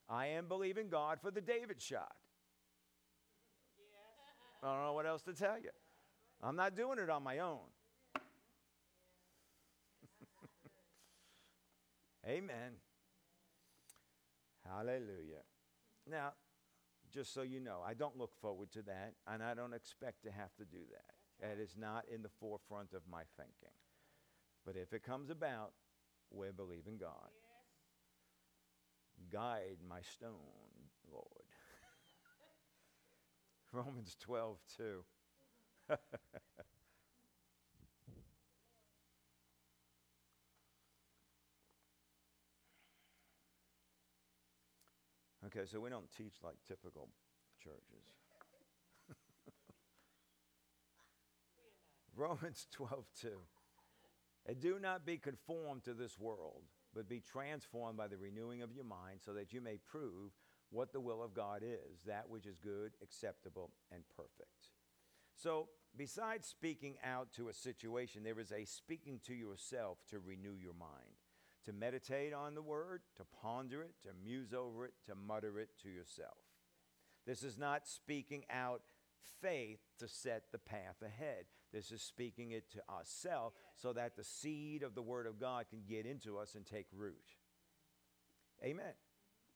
I am believing God for the David shot. I don't know what else to tell you. I'm not doing it on my own. Amen. Hallelujah. Now, just so you know, I don't look forward to that, and I don't expect to have to do that. That is not in the forefront of my thinking. But if it comes about, we believe in God. Guide my stone, Lord. Romans 12, 2. okay, so we don't teach like typical churches. Romans 12, 2. And do not be conformed to this world, but be transformed by the renewing of your mind, so that you may prove what the will of God is, that which is good, acceptable, and perfect. So, besides speaking out to a situation, there is a speaking to yourself to renew your mind, to meditate on the word, to ponder it, to muse over it, to mutter it to yourself. This is not speaking out faith to set the path ahead. This is speaking it to ourselves so that the seed of the Word of God can get into us and take root. Amen.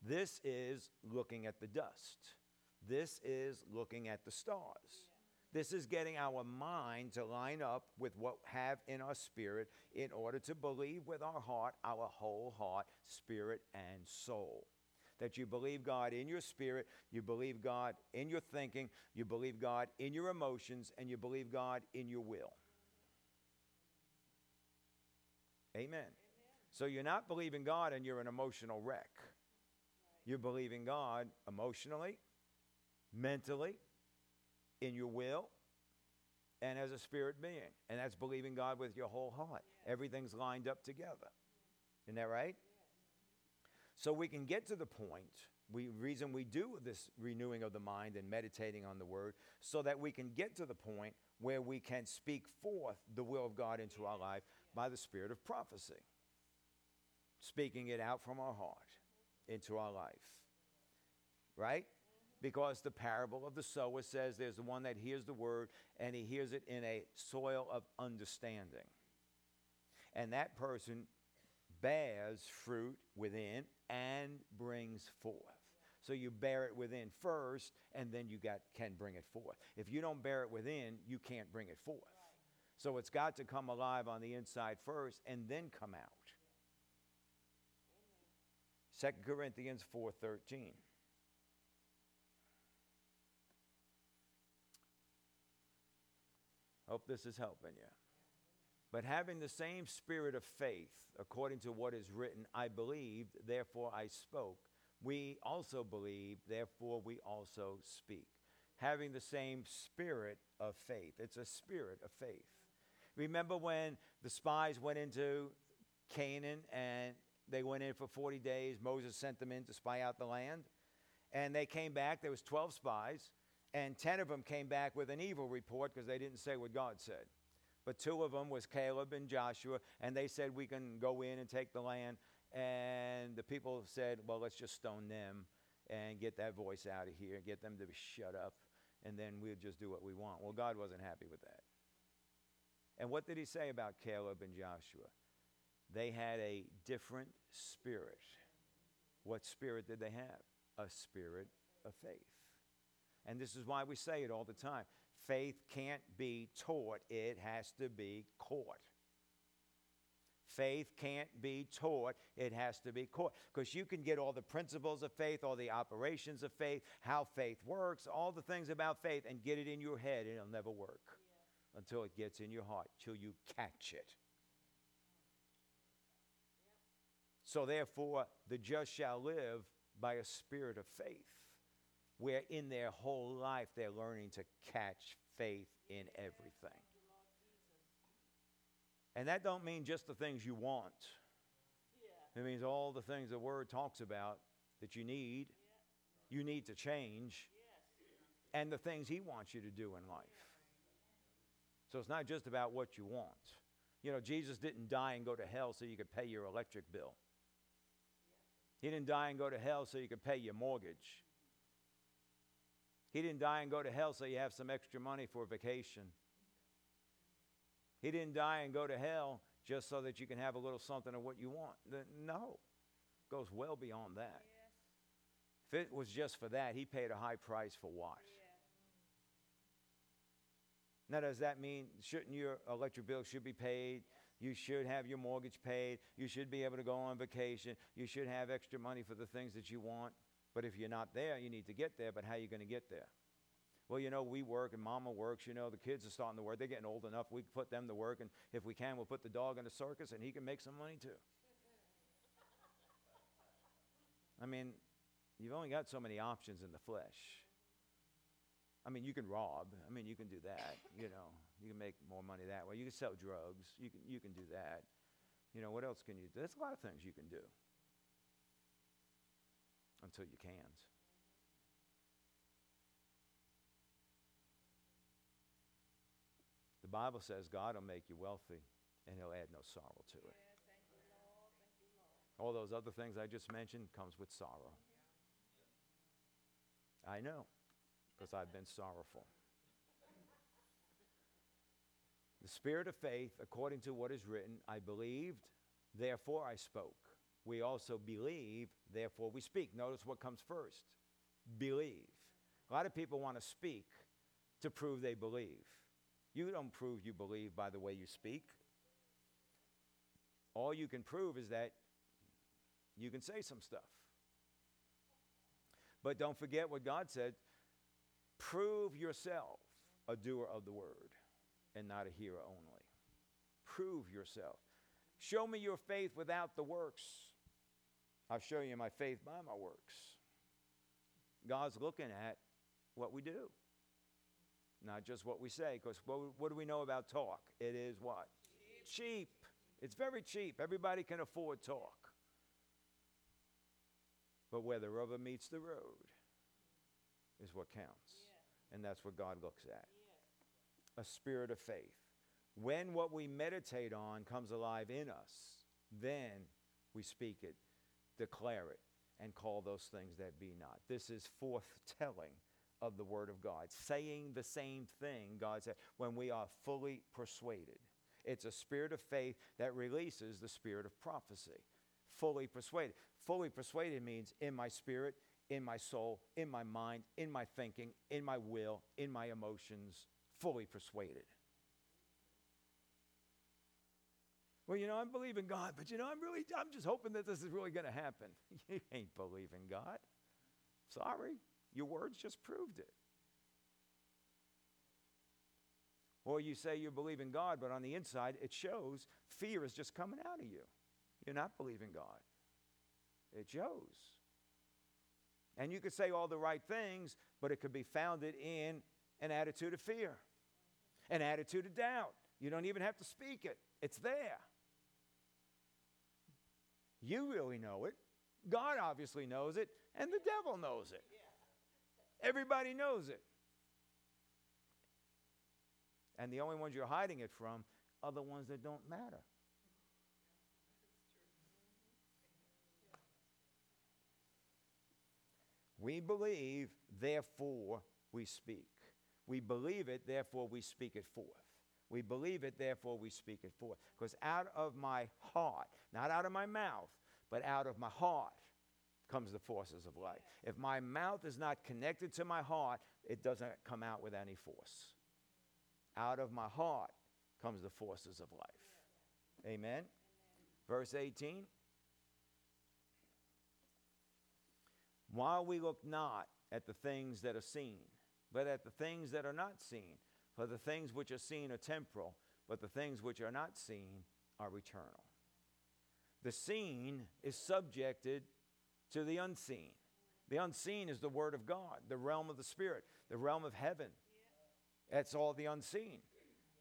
This is looking at the dust. This is looking at the stars. This is getting our mind to line up with what we have in our spirit in order to believe with our heart, our whole heart, spirit, and soul that you believe God in your spirit, you believe God in your thinking, you believe God in your emotions, and you believe God in your will. Amen. Amen. So you're not believing God and you're an emotional wreck. You're believing God emotionally, mentally, in your will, and as a spirit being. And that's believing God with your whole heart. Everything's lined up together. Isn't that right? So we can get to the point, we reason we do this renewing of the mind and meditating on the word, so that we can get to the point where we can speak forth the will of God into our life by the spirit of prophecy. Speaking it out from our heart into our life. Right? Because the parable of the sower says there's the one that hears the word and he hears it in a soil of understanding. And that person bears fruit within and brings forth. So you bear it within first, and then you got, can bring it forth. If you don't bear it within, you can't bring it forth. So it's got to come alive on the inside first and then come out. 2 Corinthians 4:13. Hope this is helping you. But having the same spirit of faith, according to what is written, I believed, therefore I spoke. We also believe, therefore we also speak. Having the same spirit of faith. It's a spirit of faith. Remember when the spies went into Canaan and they went in for 40 days, Moses sent them in to spy out the land, and they came back, there was 12 spies, and 10 of them came back with an evil report because they didn't say what God said. But two of them was Caleb and Joshua, and they said, We can go in and take the land. And the people said, Well, let's just stone them and get that voice out of here, get them to shut up, and then we'll just do what we want. Well, God wasn't happy with that. And what did he say about Caleb and Joshua? They had a different spirit. What spirit did they have? A spirit of faith. And this is why we say it all the time faith can't be taught, it has to be caught. Faith can't be taught, it has to be caught. Because you can get all the principles of faith, all the operations of faith, how faith works, all the things about faith, and get it in your head, and it'll never work yeah. until it gets in your heart, till you catch it. So, therefore, the just shall live by a spirit of faith where in their whole life they're learning to catch faith in everything. And that don't mean just the things you want. It means all the things the word talks about that you need, you need to change, and the things he wants you to do in life. So it's not just about what you want. You know, Jesus didn't die and go to hell so you could pay your electric bill. He didn't die and go to hell so you could pay your mortgage. He didn't die and go to hell so you have some extra money for vacation. He didn't die and go to hell just so that you can have a little something of what you want. No, it goes well beyond that. If it was just for that, he paid a high price for what? Now, does that mean shouldn't your electric bill should be paid? You should have your mortgage paid. You should be able to go on vacation. You should have extra money for the things that you want. But if you're not there, you need to get there. But how are you going to get there? Well, you know, we work and mama works. You know, the kids are starting to work. They're getting old enough. We put them to work. And if we can, we'll put the dog in a circus and he can make some money too. I mean, you've only got so many options in the flesh. I mean, you can rob. I mean, you can do that. You know, you can make more money that way. You can sell drugs. You can, you can do that. You know, what else can you do? There's a lot of things you can do until you can't. The Bible says God will make you wealthy and he'll add no sorrow to it. All those other things I just mentioned comes with sorrow. I know because I've been sorrowful. The spirit of faith, according to what is written, I believed, therefore I spoke. We also believe, therefore we speak. Notice what comes first believe. A lot of people want to speak to prove they believe. You don't prove you believe by the way you speak. All you can prove is that you can say some stuff. But don't forget what God said Prove yourself a doer of the word and not a hearer only. Prove yourself. Show me your faith without the works. I'll show you my faith by my works. God's looking at what we do, not just what we say. Because what, what, do we know about talk? It is what? Cheap. cheap. It's very cheap. Everybody can afford talk. But where the rubber meets the road is what counts. And that's what God looks at a spirit of faith. When what we meditate on comes alive in us, then we speak it, declare it, and call those things that be not. This is foretelling of the Word of God, saying the same thing God said when we are fully persuaded. It's a spirit of faith that releases the spirit of prophecy. Fully persuaded. Fully persuaded means in my spirit, in my soul, in my mind, in my thinking, in my will, in my emotions, fully persuaded. Well, you know, I'm believing God, but you know, I'm really, I'm just hoping that this is really going to happen. You ain't believing God. Sorry, your words just proved it. Or you say you believe in God, but on the inside it shows fear is just coming out of you. You're not believing God. It shows. And you could say all the right things, but it could be founded in an attitude of fear, an attitude of doubt. You don't even have to speak it, it's there. You really know it. God obviously knows it, and the devil knows it. Everybody knows it. And the only ones you're hiding it from are the ones that don't matter. We believe, therefore we speak. We believe it, therefore we speak it forth. We believe it, therefore we speak it forth. Because out of my heart, not out of my mouth, but out of my heart comes the forces of life. If my mouth is not connected to my heart, it doesn't come out with any force. Out of my heart comes the forces of life. Amen. Verse 18. While we look not at the things that are seen, but at the things that are not seen. For the things which are seen are temporal, but the things which are not seen are eternal. The seen is subjected to the unseen. The unseen is the Word of God, the realm of the Spirit, the realm of heaven. That's all the unseen.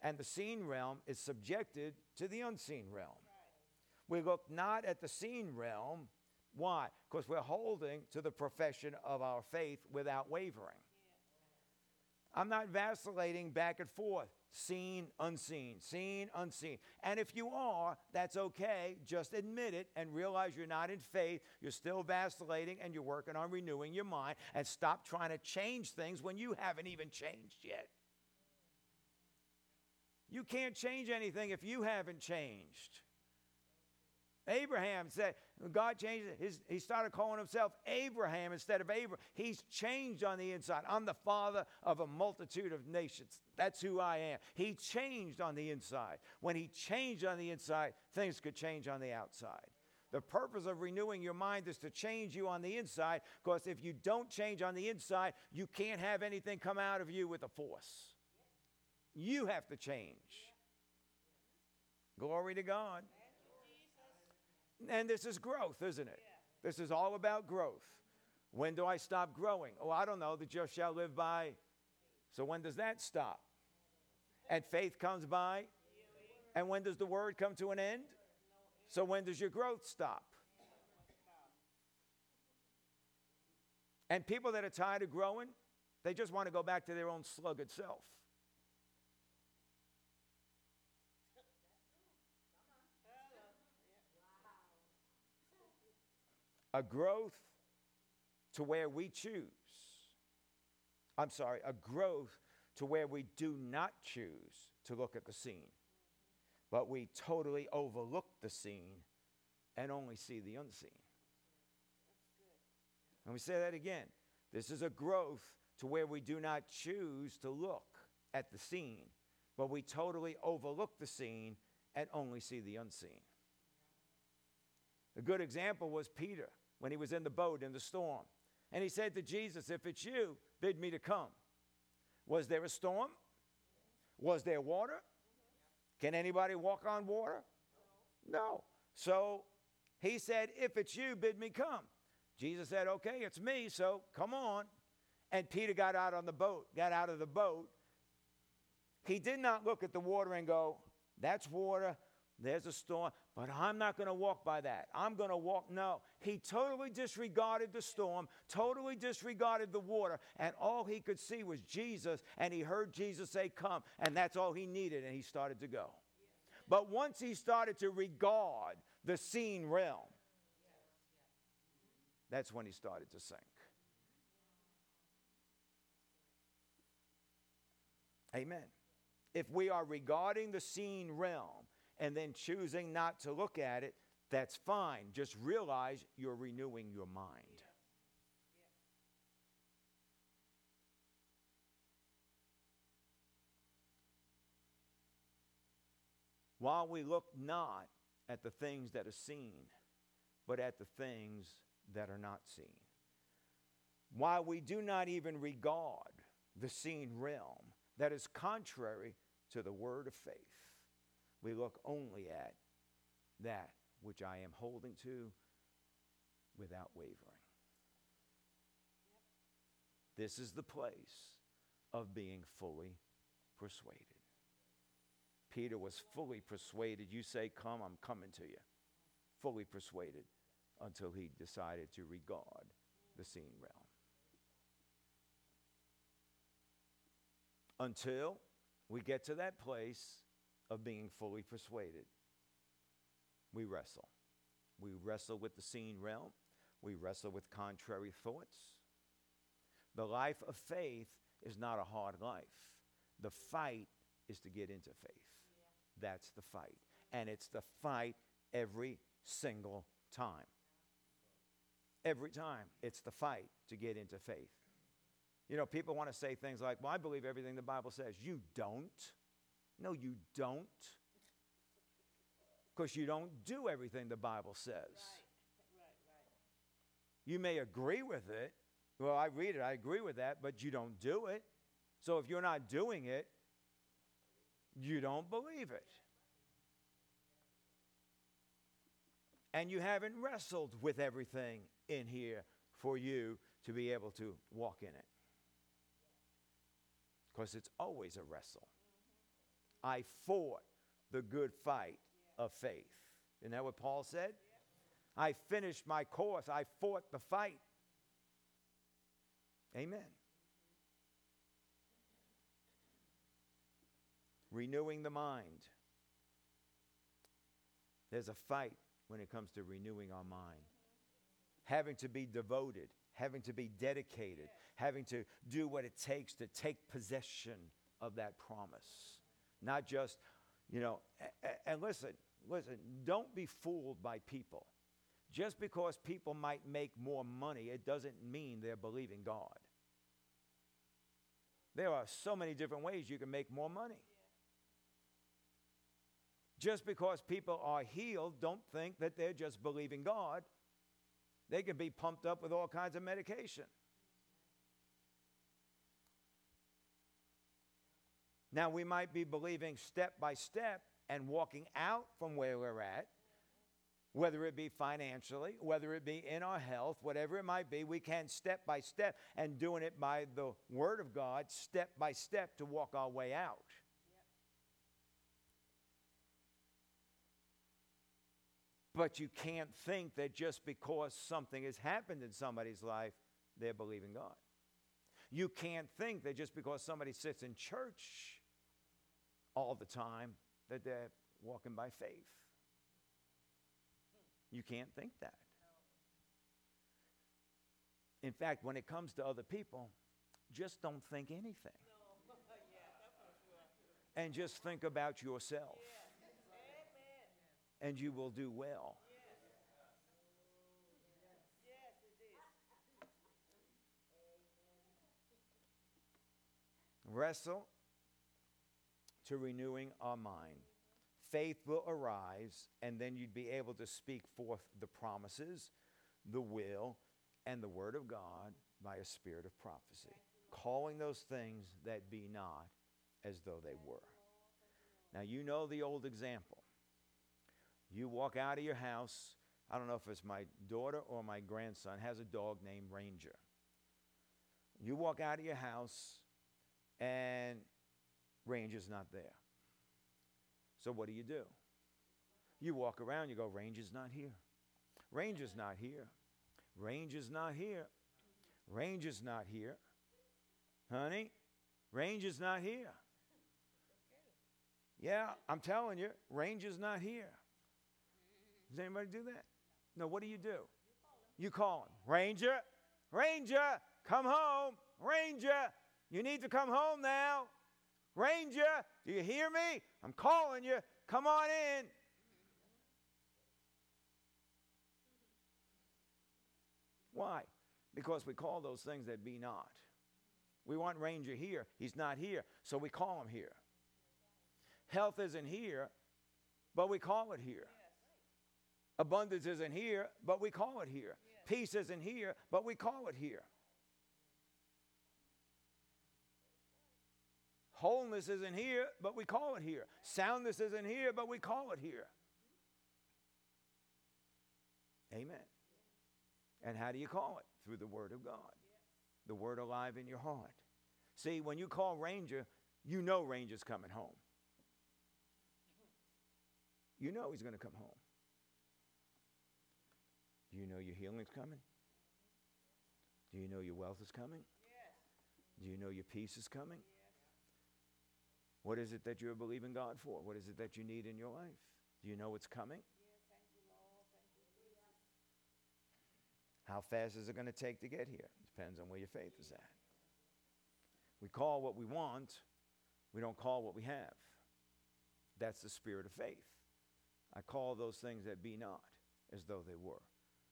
And the seen realm is subjected to the unseen realm. We look not at the seen realm, why? Because we're holding to the profession of our faith without wavering. I'm not vacillating back and forth, seen, unseen, seen, unseen. And if you are, that's okay. Just admit it and realize you're not in faith. You're still vacillating and you're working on renewing your mind. And stop trying to change things when you haven't even changed yet. You can't change anything if you haven't changed. Abraham said, God changed his, he started calling himself Abraham instead of Abram. He's changed on the inside. I'm the father of a multitude of nations. That's who I am. He changed on the inside. When he changed on the inside, things could change on the outside. The purpose of renewing your mind is to change you on the inside, because if you don't change on the inside, you can't have anything come out of you with a force. You have to change. Glory to God. And this is growth, isn't it? This is all about growth. When do I stop growing? Oh, I don't know. The just shall live by. So when does that stop? And faith comes by. And when does the word come to an end? So when does your growth stop? And people that are tired of growing, they just want to go back to their own sluggard self. A growth to where we choose. I'm sorry, a growth to where we do not choose to look at the seen but we totally overlook the seen and only see the unseen. Let me say that again. This is a growth to where we do not choose to look at the seen, but we totally overlook the seen and only see the unseen. A good example was Peter when he was in the boat in the storm. And he said to Jesus, If it's you, bid me to come. Was there a storm? Was there water? Can anybody walk on water? No. So he said, If it's you, bid me come. Jesus said, Okay, it's me, so come on. And Peter got out on the boat, got out of the boat. He did not look at the water and go, That's water. There's a storm, but I'm not going to walk by that. I'm going to walk. No. He totally disregarded the storm, totally disregarded the water, and all he could see was Jesus, and he heard Jesus say, Come, and that's all he needed, and he started to go. But once he started to regard the seen realm, that's when he started to sink. Amen. If we are regarding the seen realm and then choosing not to look at it, that's fine. Just realize you're renewing your mind. While we look not at the things that are seen, but at the things that are not seen. While we do not even regard the seen realm that is contrary to the word of faith we look only at that which I am holding to without wavering. This is the place of being fully persuaded. Peter was fully persuaded. You say, Come, I'm coming to you. Fully persuaded until he decided to regard the seen realm. Until we get to that place of being fully persuaded. We wrestle. We wrestle with the seen realm. We wrestle with contrary thoughts. The life of faith is not a hard life. The fight is to get into faith. Yeah. That's the fight. And it's the fight every single time. Every time it's the fight to get into faith. You know, people want to say things like, well, I believe everything the Bible says. You don't. No, you don't. Because you don't do everything the Bible says. Right. Right, right. You may agree with it. Well, I read it, I agree with that, but you don't do it. So if you're not doing it, you don't believe it. And you haven't wrestled with everything in here for you to be able to walk in it. Because it's always a wrestle. I fought the good fight of faith. Isn't that what Paul said? I finished my course. I fought the fight. Amen. Renewing the mind. There's a fight when it comes to renewing our mind. Having to be devoted, having to be dedicated, having to do what it takes to take possession of that promise. Not just, you know, and listen, listen, don't be fooled by people. Just because people might make more money, it doesn't mean they're believing God. There are so many different ways you can make more money. Just because people are healed, don't think that they're just believing God. They can be pumped up with all kinds of medication. Now, we might be believing step by step and walking out from where we're at, whether it be financially, whether it be in our health, whatever it might be, we can step by step and doing it by the Word of God, step by step to walk our way out. But you can't think that just because something has happened in somebody's life, they're believing God. You can't think that just because somebody sits in church all the time, that they're walking by faith. You can't think that. In fact, when it comes to other people, just don't think anything. And just think about yourself. And you will do well. Wrestle to renewing our mind. Faith will arise, and then you'd be able to speak forth the promises, the will, and the word of God by a spirit of prophecy, calling those things that be not as though they were. Now, you know the old example. You walk out of your house, I don't know if it's my daughter or my grandson, has a dog named Ranger. You walk out of your house, and Ranger's not there. So what do you do? You walk around, you go, Ranger's not here. Ranger's not here. Ranger's not here. Ranger's not here. Honey, Ranger's not here. Yeah, I'm telling you, Ranger's not here. Does anybody do that? No, what do you do? You call him. Ranger, Ranger, come home. Ranger, you need to come home now. Ranger, do you hear me? I'm calling you. Come on in. Why? Because we call those things that be not. We want Ranger here. He's not here, so we call him here. Health isn't here, but we call it here. Abundance isn't here, but we call it here. Peace isn't here, but we call it here. Wholeness isn't here, but we call it here. Soundness isn't here, but we call it here. Amen. And how do you call it? Through the Word of God, the Word alive in your heart. See, when you call Ranger, you know Ranger's coming home. You know he's going to come home. Do you know your healing's coming? Do you know your wealth is coming? Do you know your peace is coming? What is it that you're believing God for? What is it that you need in your life? Do you know what's coming? How fast is it going to take to get here? Depends on where your faith is at. We call what we want, we don't call what we have. That's the spirit of faith. I call those things that be not as though they were.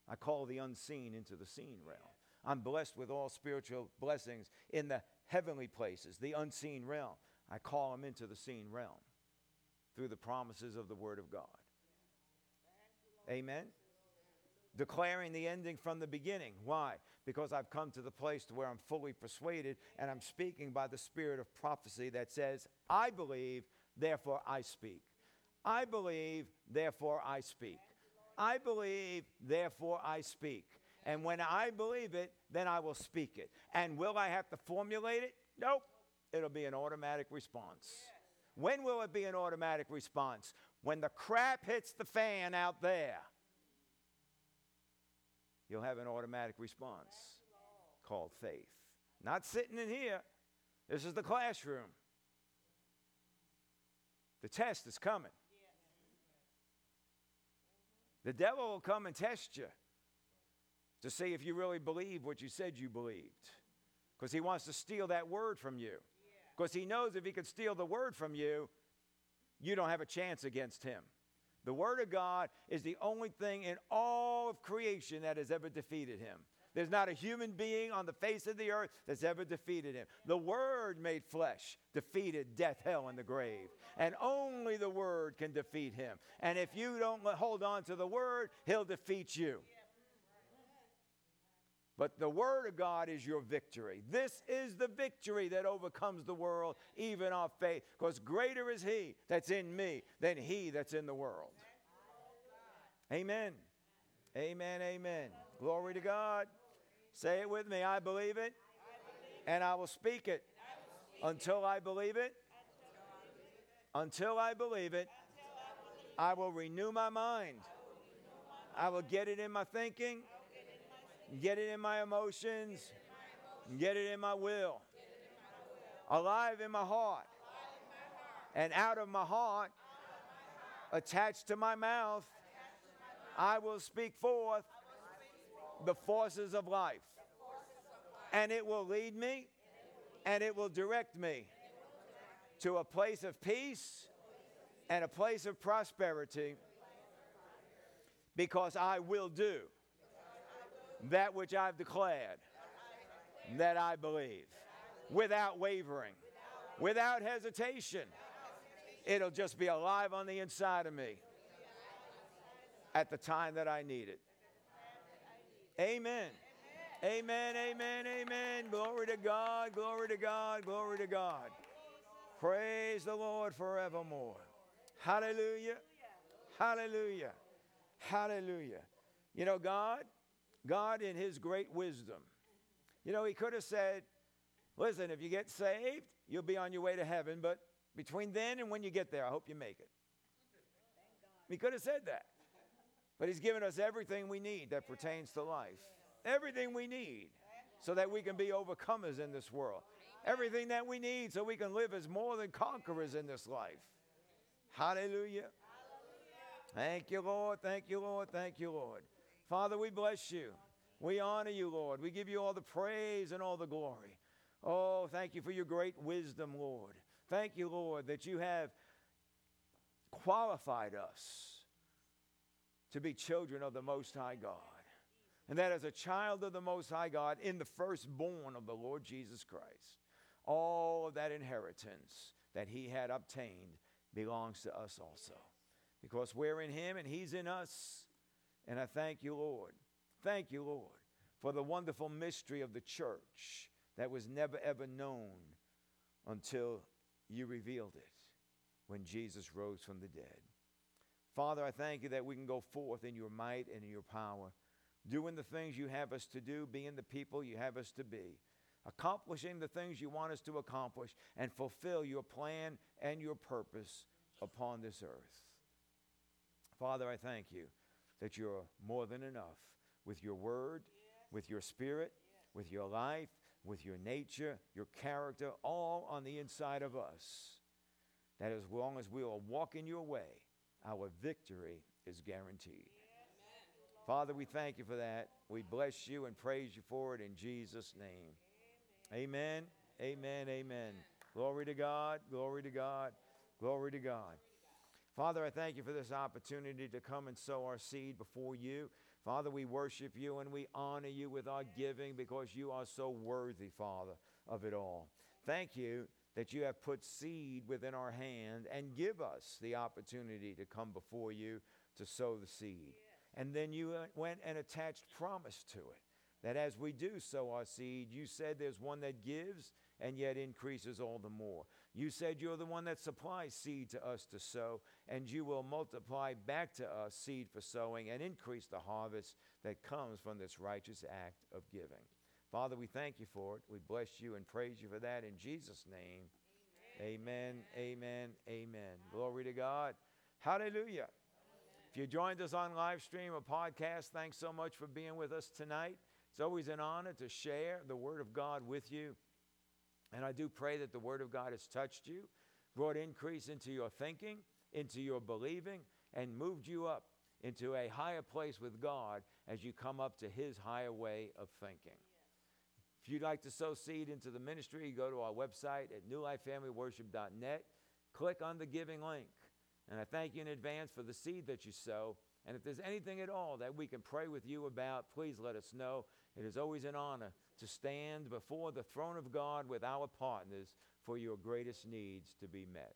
I call the unseen into the seen realm. I'm blessed with all spiritual blessings in the heavenly places, the unseen realm. I call them into the seen realm through the promises of the Word of God. Amen. Declaring the ending from the beginning. Why? Because I've come to the place to where I'm fully persuaded and I'm speaking by the spirit of prophecy that says, I believe, therefore I speak. I believe, therefore I speak. I believe, therefore I speak. And when I believe it, then I will speak it. And will I have to formulate it? Nope it'll be an automatic response. When will it be an automatic response? When the crap hits the fan out there, you'll have an automatic response called faith. Not sitting in here. This is the classroom. The test is coming. The devil will come and test you to see if you really believe what you said you believed because he wants to steal that word from you. Because he knows if he could steal the word from you, you don't have a chance against him. The Word of God is the only thing in all of creation that has ever defeated him. There's not a human being on the face of the earth that's ever defeated him. The Word made flesh defeated death, hell, and the grave. And only the Word can defeat him. And if you don't hold on to the Word, he'll defeat you. But the Word of God is your victory. This is the victory that overcomes the world, even our faith. Because greater is He that's in me than He that's in the world. Amen. Amen. Amen. Glory to God. Say it with me. I believe it, and I will speak it until I believe it. Until I believe it, I will renew my mind. I will get it in my thinking Get it in my emotions. Get it in my will. Alive in my heart. And out of my heart, attached to my mouth, I will speak forth the forces of life. And it will lead me and it will direct me to a place of peace and a place of prosperity because I will do that which I've declared that I believe without wavering, without hesitation. It'll just be alive on the inside of me at the time that I need it. Amen. Amen, amen, amen. Glory to God, glory to God, glory to God. Praise the Lord forevermore. Hallelujah, hallelujah, hallelujah. You know, God God, in His great wisdom, you know, He could have said, Listen, if you get saved, you'll be on your way to heaven, but between then and when you get there, I hope you make it. He could have said that. But He's given us everything we need that pertains to life. Everything we need so that we can be overcomers in this world. Everything that we need so we can live as more than conquerors in this life. Hallelujah. Thank you, Lord. Thank you, Lord. Thank you, Lord. Father, we bless you. We honor you, Lord. We give you all the praise and all the glory. Oh, thank you for your great wisdom, Lord. Thank you, Lord, that you have qualified us to be children of the Most High God. And that as a child of the Most High God, in the firstborn of the Lord Jesus Christ, all of that inheritance that He had obtained belongs to us also. Because we're in Him and He's in us. And I thank you, Lord. Thank you, Lord, for the wonderful mystery of the church that was never ever known until you revealed it when Jesus rose from the dead. Father, I thank you that we can go forth in your might and in your power, doing the things you have us to do, being the people you have us to be, accomplishing the things you want us to accomplish, and fulfill your plan and your purpose upon this earth. Father, I thank you that you're more than enough with your word, with your spirit, with your life, with your nature, your character, all on the inside of us. That as long as we will walk in your way, our victory is guaranteed. Father, we thank you for that. We bless you and praise you for it in Jesus' name. Amen. Amen. Amen. Amen. Glory to God. Glory to God. Glory to God. Father, I thank you for this opportunity to come and sow our seed before you. Father, we worship you and we honor you with our giving because you are so worthy, Father, of it all. Thank you that you have put seed within our hand and give us the opportunity to come before you to sow the seed. And then you went and attached promise to it that as we do sow our seed, you said there's one that gives and yet increases all the more. You said you're the one that supplies seed to us to sow, and you will multiply back to us seed for sowing and increase the harvest that comes from this righteous act of giving. Father, we thank you for it. We bless you and praise you for that in Jesus' name. Amen, amen, amen. Glory to God. Hallelujah. If you joined us on live stream or podcast, thanks so much for being with us tonight. It's always an honor to share the Word of God with you. And I do pray that the Word of God has touched you, brought increase into your thinking, into your believing, and moved you up into a higher place with God as you come up to His higher way of thinking. If you'd like to sow seed into the ministry, go to our website at newlifefamilyworship.net, click on the giving link, And I thank you in advance for the seed that you sow. And if there's anything at all that we can pray with you about, please let us know. It is always an honor to stand before the throne of God with our partners for your greatest needs to be met.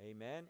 Amen.